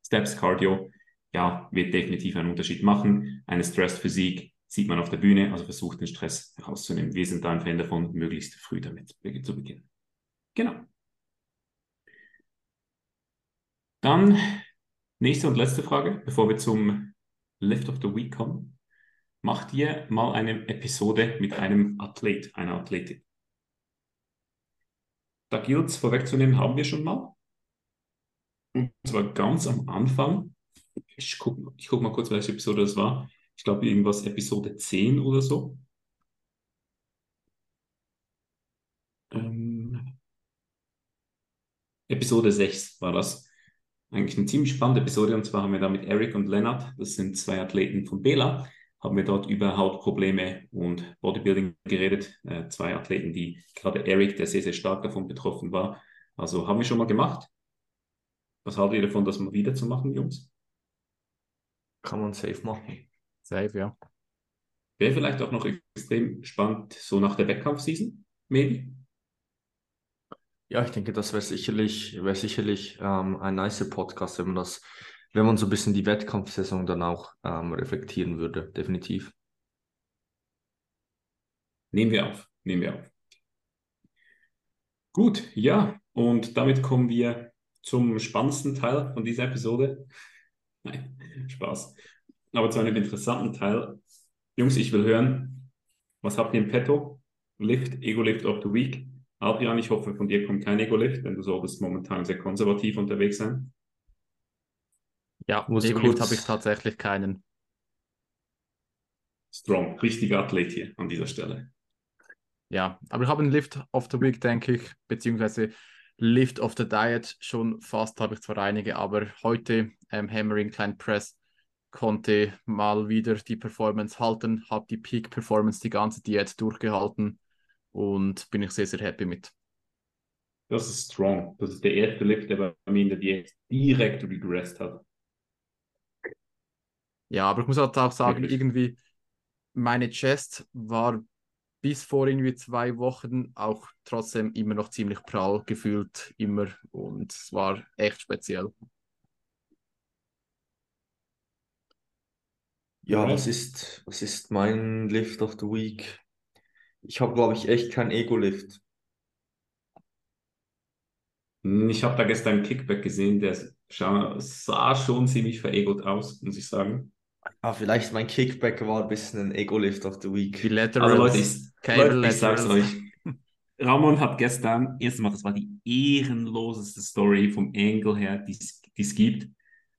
Steps, Cardio, ja, wird definitiv einen Unterschied machen. Eine Stress Physik sieht man auf der Bühne, also versucht den Stress herauszunehmen. Wir sind da ein Fan davon, möglichst früh damit zu beginnen. Genau. Dann nächste und letzte Frage, bevor wir zum Lift of the Week kommen. Macht ihr mal eine Episode mit einem Athlet, einer Athletin? Da gilt es vorwegzunehmen, haben wir schon mal. Und zwar ganz am Anfang. Ich gucke ich guck mal kurz, welche Episode das war. Ich glaube, irgendwas Episode 10 oder so. Ähm, Episode 6 war das. Eigentlich eine ziemlich spannende Episode. Und zwar haben wir da mit Eric und Lennart, das sind zwei Athleten von Bela, haben wir dort über Hautprobleme und Bodybuilding geredet. Äh, zwei Athleten, die gerade Eric, der sehr, sehr stark davon betroffen war. Also haben wir schon mal gemacht. Was haltet ihr davon, das mal wieder zu machen, Jungs? Kann man safe machen. Safe, ja. Wäre vielleicht auch noch extrem spannend, so nach der Wettkampfseason, maybe? Ja, ich denke, das wäre sicherlich, wäre sicherlich ähm, ein nice Podcast, wenn man das wenn man so ein bisschen die Wettkampfsaison dann auch ähm, reflektieren würde, definitiv. Nehmen wir auf, nehmen wir auf. Gut, ja, und damit kommen wir zum spannendsten Teil von dieser Episode. (laughs) Nein, Spaß. Aber zu einem interessanten Teil. Jungs, ich will hören, was habt ihr im Petto? Lift, Ego-Lift of the Week. Adrian, ich hoffe, von dir kommt kein Ego-Lift, denn du solltest momentan sehr konservativ unterwegs sein. Ja, Ego-Lift habe ich tatsächlich keinen. Strong, richtiger Athlet hier an dieser Stelle. Ja, aber ich habe einen Lift of the Week, denke ich, beziehungsweise Lift of the Diet schon fast, habe ich zwar einige, aber heute ähm, Hammering Klein Press konnte mal wieder die Performance halten, habe die Peak Performance die ganze Diät durchgehalten und bin ich sehr, sehr happy mit. Das ist strong. Das ist der erste Lift, der bei mir in der Diät direkt regressed hat. Ja, aber ich muss halt auch sagen, Wirklich? irgendwie meine Chest war bis vor irgendwie zwei Wochen auch trotzdem immer noch ziemlich prall gefühlt, immer. Und es war echt speziell. Ja, was ist, was ist mein Lift of the Week? Ich habe, glaube ich, echt kein Ego-Lift. Ich habe da gestern einen Kickback gesehen, der sah schon ziemlich veregot aus, muss ich sagen. Ah, vielleicht mein Kickback war ein bisschen ein Ego-Lift of the Week. Die Also Leute, ich, Leute, ich sag's euch. (laughs) Ramon hat gestern, erstmal, das war die ehrenloseste Story vom Angle her, die es gibt,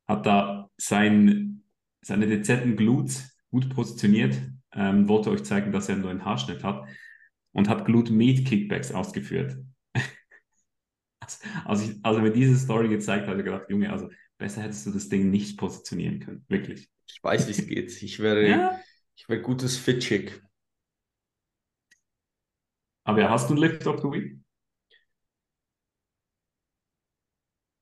hat da sein, seine dezenten Glutes gut positioniert, ähm, wollte euch zeigen, dass er nur einen Haarschnitt hat und hat Glute Meat Kickbacks ausgeführt. (laughs) als, ich, als er mir diese Story gezeigt hat, habe ich gedacht, Junge, also besser hättest du das Ding nicht positionieren können, wirklich. Ich weiß, wie es geht. Ich wäre, ja? ich wäre gutes Fit-Chick. Aber hast du ein Lift of the Week?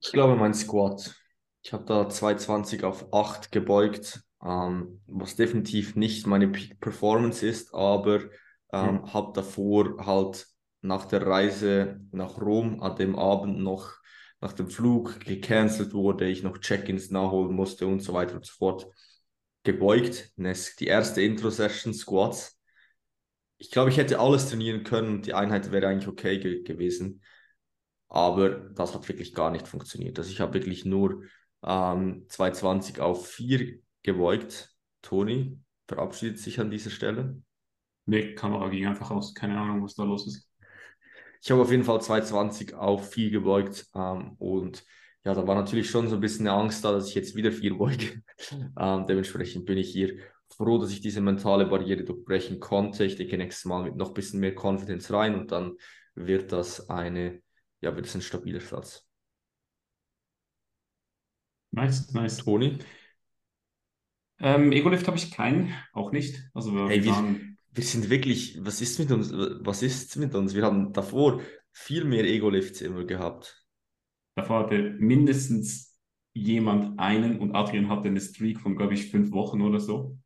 Ich glaube, mein Squat. Ich habe da 220 auf 8 gebeugt, ähm, was definitiv nicht meine Peak Performance ist, aber ähm, mhm. habe davor halt nach der Reise nach Rom an dem Abend noch nach dem Flug gecancelt wurde, ich noch Check-ins nachholen musste und so weiter und so fort gebeugt. Die erste Intro-Session Squats. Ich glaube, ich hätte alles trainieren können und die Einheit wäre eigentlich okay ge gewesen. Aber das hat wirklich gar nicht funktioniert. Also ich habe wirklich nur ähm, 220 auf 4 gebeugt. Toni verabschiedet sich an dieser Stelle. Nee, Kamera ging einfach aus. Keine Ahnung, was da los ist. Ich habe auf jeden Fall 220 auf 4 gebeugt ähm, und ja, da war natürlich schon so ein bisschen eine Angst da, dass ich jetzt wieder viel beuge. (laughs) ähm, dementsprechend bin ich hier froh, dass ich diese mentale Barriere durchbrechen konnte. Ich denke nächstes Mal mit noch ein bisschen mehr Confidence rein und dann wird das eine, ja, wird es ein stabiler Satz. Nice, nice. Toni? Ähm, Ego-Lift habe ich keinen, auch nicht. Also wir, hey, wir, waren... wir sind wirklich, was ist mit uns? Was ist mit uns? Wir haben davor viel mehr Ego-Lifts immer gehabt. Davor hatte mindestens jemand einen und Adrian hatte eine Streak von, glaube ich, fünf Wochen oder so.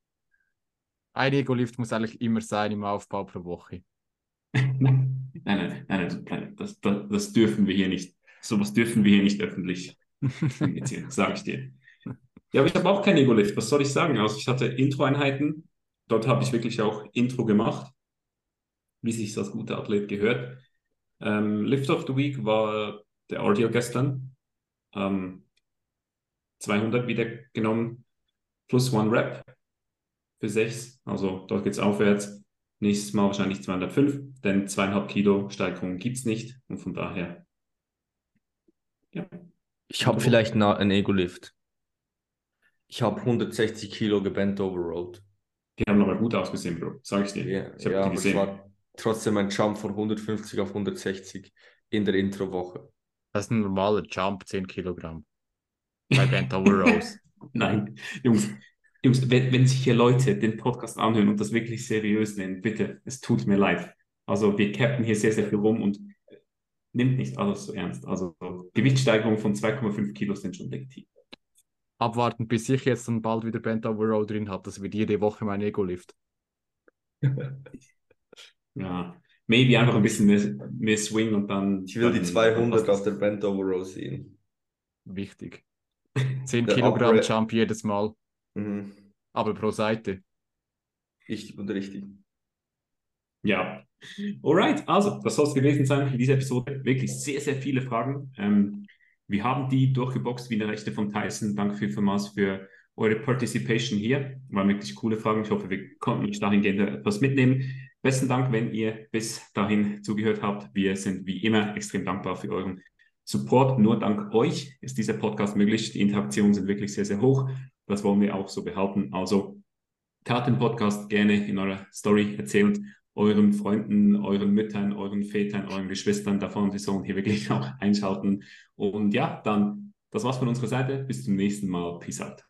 Ein Ego-Lift muss eigentlich immer sein im Aufbau pro Woche. (laughs) nein, nein, nein, nein das, das, das, dürfen wir hier nicht. Sowas dürfen wir hier nicht öffentlich kommunizieren, (laughs) sage ich dir. Ja, aber ich habe auch kein Ego-Lift. Was soll ich sagen? Also ich hatte Intro-Einheiten. Dort habe ich wirklich auch Intro gemacht, wie sich als guter Athlet gehört. Ähm, Lift of the Week war der Audio gestern. Ähm, 200 wieder genommen, plus One Rep für 6. Also dort geht es aufwärts. Nächstes Mal wahrscheinlich 205, denn zweieinhalb Kilo Steigerung gibt es nicht. Und von daher, ja. Ich habe vielleicht einen Ego-Lift. Ich habe 160 Kilo gebent overroad. Die haben aber gut ausgesehen, Bro. Sag ich dir. Yeah, ich habe ja, die gesehen. Es war trotzdem ein Jump von 150 auf 160 in der Intro-Woche. Das ist ein normaler Jump, 10 Kilogramm. Bei Bent Overrows. (laughs) Nein, Jungs, Jungs wenn, wenn sich hier Leute den Podcast anhören und das wirklich seriös nehmen, bitte, es tut mir leid. Also wir cappen hier sehr, sehr viel rum und nimmt nicht alles so ernst. Also Gewichtssteigerungen von 2,5 Kilo sind schon legitim abwarten, bis ich jetzt dann bald wieder Bent Overall drin habe. Das wird jede Woche mein Ego-Lift. (laughs) ja, maybe einfach ein bisschen mehr, mehr Swing und dann. Ich will dann, die 200 auf der Bent Overall sehen. Wichtig. (laughs) 10 Kilogramm Upgrade. Jump jedes Mal. Mhm. Aber pro Seite. Richtig und richtig. Ja. Alright, also, das soll es gewesen sein in dieser Episode. Wirklich sehr, sehr viele Fragen. Ähm, wir haben die durchgeboxt wie eine Rechte von Tyson. Danke vielmals für eure Participation hier. Waren wirklich coole Fragen. Ich hoffe, wir konnten euch dahingehend etwas mitnehmen. Besten Dank, wenn ihr bis dahin zugehört habt. Wir sind wie immer extrem dankbar für euren Support. Nur dank euch ist dieser Podcast möglich. Die Interaktionen sind wirklich sehr, sehr hoch. Das wollen wir auch so behalten. Also tat den Podcast gerne in eurer Story erzählt euren Freunden, euren Müttern, euren Vätern, euren Geschwistern davon, die sollen hier wirklich (laughs) auch einschalten. Und ja, dann, das war's von unserer Seite. Bis zum nächsten Mal. Peace out.